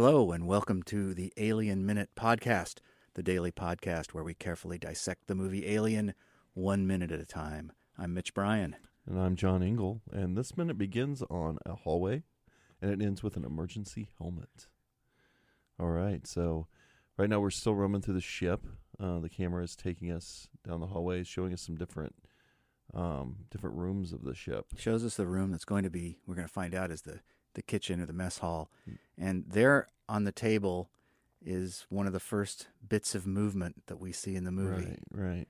Hello, and welcome to the Alien Minute Podcast, the daily podcast where we carefully dissect the movie Alien one minute at a time. I'm Mitch Bryan. And I'm John Ingle. And this minute begins on a hallway and it ends with an emergency helmet. All right. So, right now we're still roaming through the ship. Uh, the camera is taking us down the hallway, showing us some different. Um, different rooms of the ship. Shows us the room that's going to be, we're going to find out, is the the kitchen or the mess hall. And there on the table is one of the first bits of movement that we see in the movie. Right, right.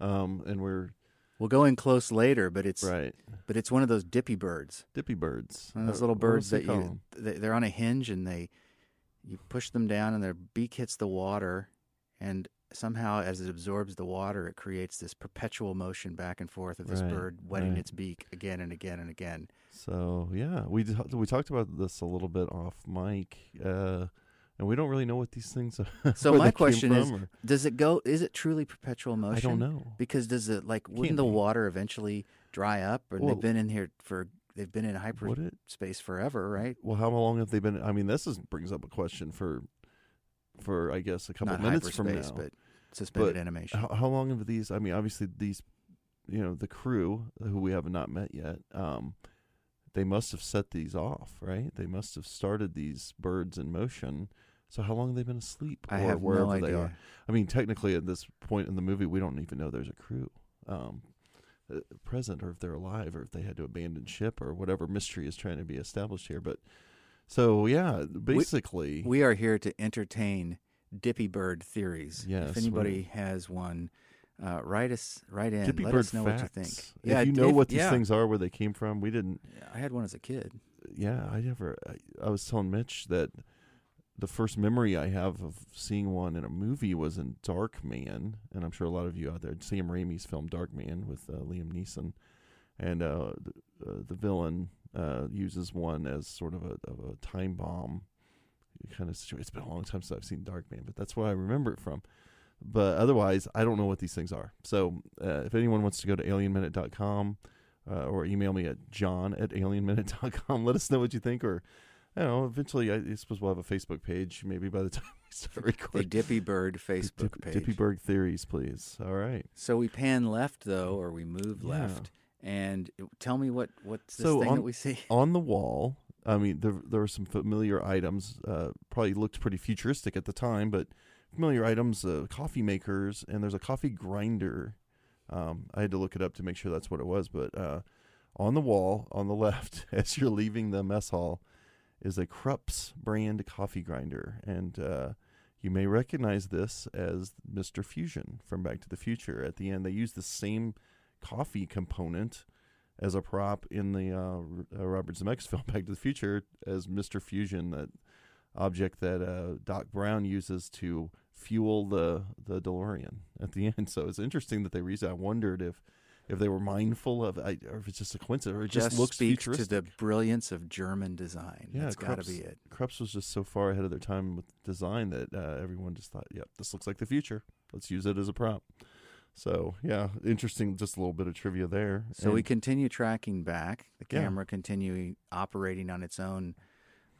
Um, and we're we'll go in close later, but it's right. But it's one of those dippy birds. Dippy birds. Those little birds that you they're on a hinge and they you push them down and their beak hits the water and somehow as it absorbs the water it creates this perpetual motion back and forth of this right, bird wetting right. its beak again and again and again so yeah, we we talked about this a little bit off mic, uh, and we don't really know what these things are. So my question is, or... does it go? Is it truly perpetual motion? I don't know because does it like wouldn't the water eventually dry up? Or well, they've been in here for they've been in hyperspace forever, right? Well, how long have they been? I mean, this is, brings up a question for for I guess a couple Not minutes from now, but suspended but animation. How, how long have these? I mean, obviously these, you know, the crew who we have not met yet. Um, they must have set these off, right? They must have started these birds in motion. So how long have they been asleep? I have wherever no idea. they are. I mean, technically, at this point in the movie, we don't even know there's a crew um, uh, present, or if they're alive, or if they had to abandon ship, or whatever mystery is trying to be established here. But so yeah, basically, we, we are here to entertain dippy bird theories. Yes, if anybody has one uh, write us, write in. Dippy Let bird us know facts. what you think. If you know if, what these yeah. things are, where they came from, we didn't. I had one as a kid. Yeah, I never. I, I was telling Mitch that the first memory I have of seeing one in a movie was in Darkman, and I'm sure a lot of you out there, Sam Raimi's film Darkman with uh, Liam Neeson, and uh, the, uh, the villain uh, uses one as sort of a, of a time bomb kind of situation. It's been a long time since I've seen Darkman, but that's where I remember it from. But otherwise, I don't know what these things are. So uh, if anyone wants to go to alienminute.com uh, or email me at john at alienminute.com, let us know what you think. Or, you know, eventually, I, I suppose we'll have a Facebook page maybe by the time we start recording. The Dippy Bird Facebook Dip, page. Dippy Bird Theories, please. All right. So we pan left, though, or we move Yeah. left. And tell me what what's this So thing on- that we see? On the wall, I mean, there, there were some familiar items. Uh, probably looked pretty futuristic at the time, but familiar items, uh, coffee makers, and there's a coffee grinder. Um, I had to look it up to make sure that's what it was, but uh, on the wall on the left, as you're leaving the mess hall, is a Krups brand coffee grinder, and uh, you may recognize this as Mr. Fusion from Back to the Future. At the end, they use the same coffee component as a prop in the uh, uh, Robert Zemeckis film Back to the Future as Mr. Fusion, that object that uh, Doc Brown uses to fuel the the DeLorean at the end. So it's interesting that they reason. I wondered if if they were mindful of, I, or if it's just a coincidence, or it just, looks speaks futuristic. to the brilliance of German design. Yeah, That's got to be it. Krups was just so far ahead of their time with design that uh, everyone just thought, "Yep, this looks like the future. Let's use it as a prop." So yeah, interesting. Just a little bit of trivia there. So we continue tracking back. The Yeah. camera continuing operating on its own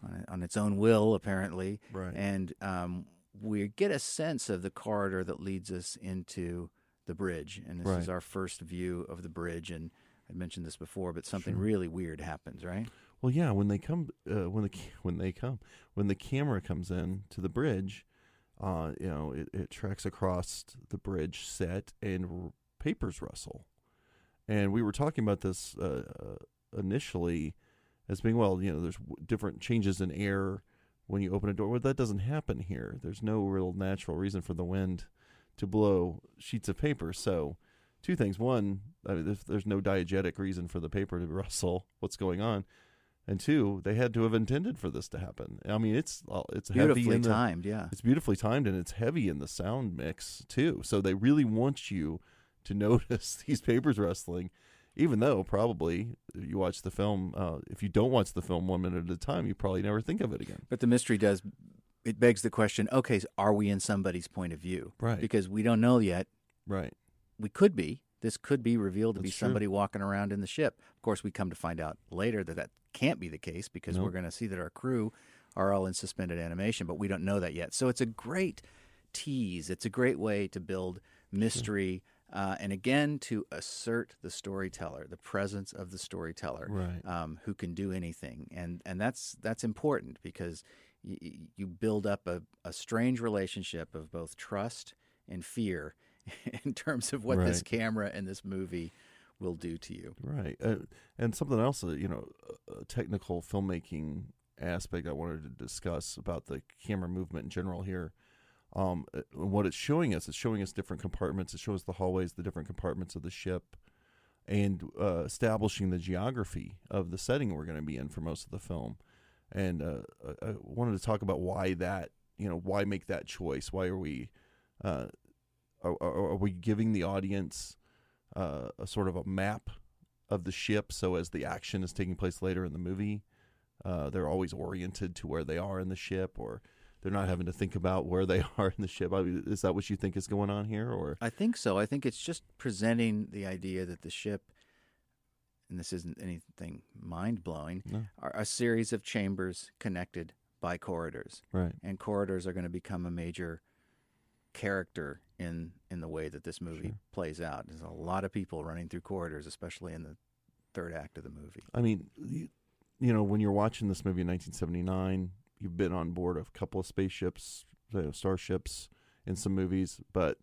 on, on its own will, apparently, right. and um, we get a sense of the corridor that leads us into the bridge. And this is our first view of the bridge. And I mentioned this before, but something Sure. really weird happens, right? Well, yeah, when they come, uh, when the when they come, when the camera comes in to the bridge, uh, you know, it, it tracks across the bridge set and r- papers rustle. And we were talking about this uh, uh, initially as being well, you know, there's w- different changes in air when you open a door. Well, that doesn't happen here. There's no real natural reason for the wind to blow sheets of paper. So, two things: one, I mean, there's, there's no diegetic reason for the paper to rustle. What's going on? And two, they had to have intended for this to happen. I mean, it's uh, it's beautifully heavy in the, timed. Yeah, it's beautifully timed, and it's heavy in the sound mix too. So they really want you to notice these papers rustling, even though probably you watch the film. Uh, if you don't watch the film one minute at a time, you probably never think of it again. But the mystery does. It begs the question: Okay, so are we in somebody's point of view? Right. Because we don't know yet. Right. We could be. This could be revealed to That's be true. somebody walking around in the ship. Of course, we come to find out later that that can't be the case because Nope. we're going to see that our crew are all in suspended animation, but we don't know that yet. So it's a great tease. It's a great way to build mystery. Uh, and again, to assert the storyteller, the presence of the storyteller, Right. um, who can do anything, and and that's that's important because y- you build up a, a strange relationship of both trust and fear in terms of what this camera and this movie will do to you. Right. Uh, and something else, uh, you know, a- technical filmmaking aspect I wanted to discuss about the camera movement in general here. Um, uh, what it's showing us, it's showing us different compartments. It shows the hallways, the different compartments of the ship, and uh, establishing the geography of the setting we're going to be in for most of the film. And uh, I I wanted to talk about why that, you know, why make that choice? Why are we, uh, are, are, are we giving the audience uh, a sort of a map of the ship so as the action is taking place later in the movie? Uh, they're always oriented to where they are in the ship or they're not having to think about where they are in the ship. I mean, is that what you think is going on here or? I think so. I think it's just presenting the idea that the ship, and this isn't anything mind blowing, no. are a series of chambers connected by corridors. right. And corridors are going to become a major character in in the way that this movie Sure. plays out. There's a lot of people running through corridors, especially in the third act of the movie. i mean you, you know when you're watching this movie in 1979 you've been on board of a couple of spaceships you know, starships in some movies but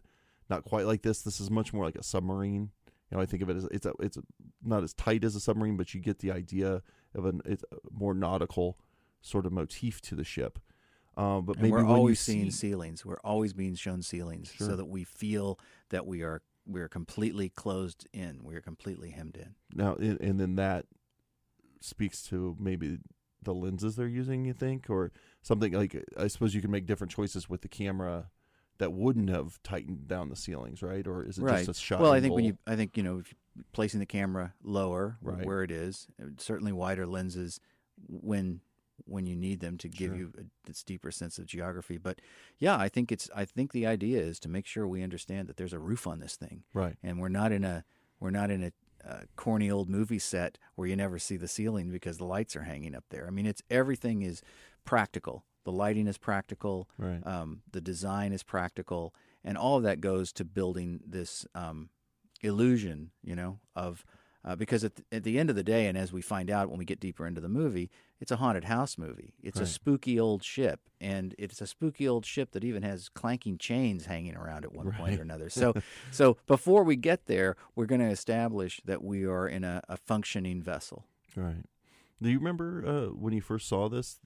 not quite like this this is much more like a submarine you know i think of it as it's a, it's a, not as tight as a submarine but you get the idea of an it's a more nautical sort of motif to the ship um, but And maybe we're always seeing ceilings. We're always being shown ceilings, Sure. so that we feel that we are we are completely closed in. We are completely hemmed in. now and, and then that speaks to maybe the lenses they're using you think or something like i suppose you can make different choices with the camera that wouldn't have tightened down the ceilings right or is it right. just a shot well, I think when you I think you know placing the camera lower Right. where it is, uh, certainly wider lenses when when you need them to give Sure. you a, this deeper sense of geography. But yeah, I think it's I think the idea is to make sure we understand that there's a roof on this thing, right and we're not in a we're not in a uh, corny old movie set where you never see the ceiling because the lights are hanging up there. I mean, it's everything is practical. The lighting is practical. right Um, the design is practical, and all of that goes to building this um, illusion, you know, of uh, because at the, at the end of the day, and as we find out when we get deeper into the movie, it's a haunted house movie. It's a spooky old ship, and it's a spooky old ship that even has clanking chains hanging around at one point or another. So, so before we get there, we're going to establish that we are in a, a functioning vessel. right do you remember uh, when you first saw this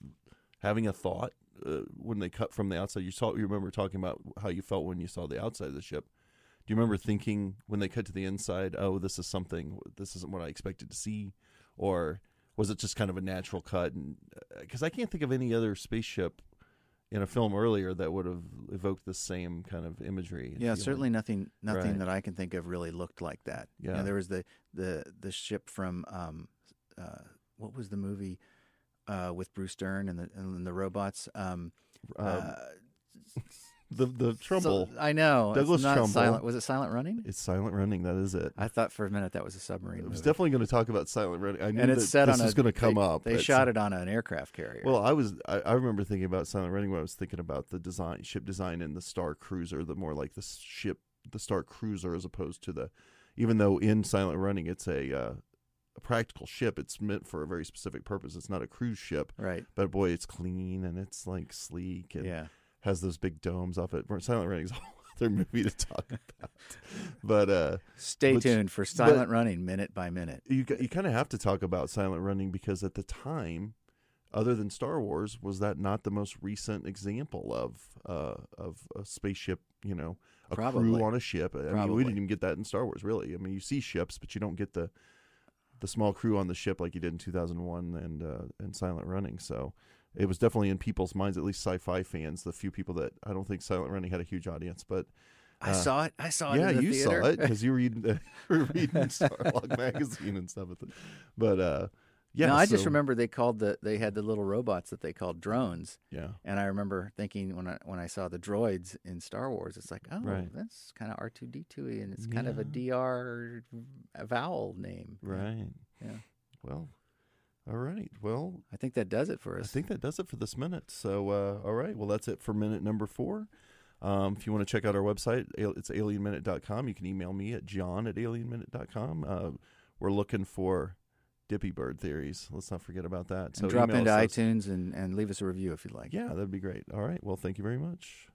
having a thought uh, when they cut from the outside you saw you remember talking about how you felt when you saw the outside of the ship do you remember thinking when they cut to the inside oh this is something this isn't what i expected to see or was it just kind of a natural cut and because i can't think of any other spaceship in a film earlier that would have evoked the same kind of imagery Yeah, certainly nothing nothing Right. that I can think of really looked like that. You know, Yeah. there was the the the ship from um, uh, what was the movie uh, with Bruce Dern and the and the robots. Um, Um, uh, the the Trumbull. so- I know. it's Douglas not Trumbull. Silent. Was it Silent Running? it's silent running. That is it. I thought for a minute that was a submarine. I was movie. definitely going to talk about silent running. I knew and that it's set this on was going to come they, up. They shot it on an aircraft carrier. Well, I was. I, I remember thinking about silent running when I was thinking about the design, ship design, in the Star Cruiser. The more like the ship, the Star Cruiser, as opposed to the. Even though in silent running it's a uh, a practical ship, it's meant for a very specific purpose. It's not a cruise ship, right. but boy, it's clean and it's like sleek and Yeah. Has those big domes off it. Silent Running is a whole other movie to talk about, but uh, Stay But- tuned for Silent Running minute by minute. you you kind of have to talk about Silent Running because at the time, other than Star Wars, was that not the most recent example of uh, of a spaceship? You know, a Probably. crew on a ship. I mean, we didn't even get that in Star Wars, really. I mean, you see ships, but you don't get the the small crew on the ship like you did in 2001 and uh, and Silent Running. So it was definitely in people's minds, at least sci-fi fans, the few people that I don't think Silent Running had a huge audience, but I Uh, saw it. I saw it. yeah, in the you theater. saw it because you were reading, uh, were reading Starlog magazine and stuff. But uh, yeah, no, I just remember they called the they had the little robots that they called drones, Yeah, and I remember thinking when I when I saw the droids in Star Wars, it's like, oh, Right. that's kind of R two D two, and it's kind of a DR vowel name. right. Yeah. Well, all right. Well, I think that does it for us. I think that does it for this minute. So, uh, all right. Well, that's it for minute number four. Um, if you want to check out our website, it's alienminute.com. You can email me at john at alienminute.com. Uh, we're looking for Dippy Bird theories. Let's not forget about that. and drop into those. iTunes and, and leave us a review if you'd like. Yeah, that'd be great. All right. Well, thank you very much.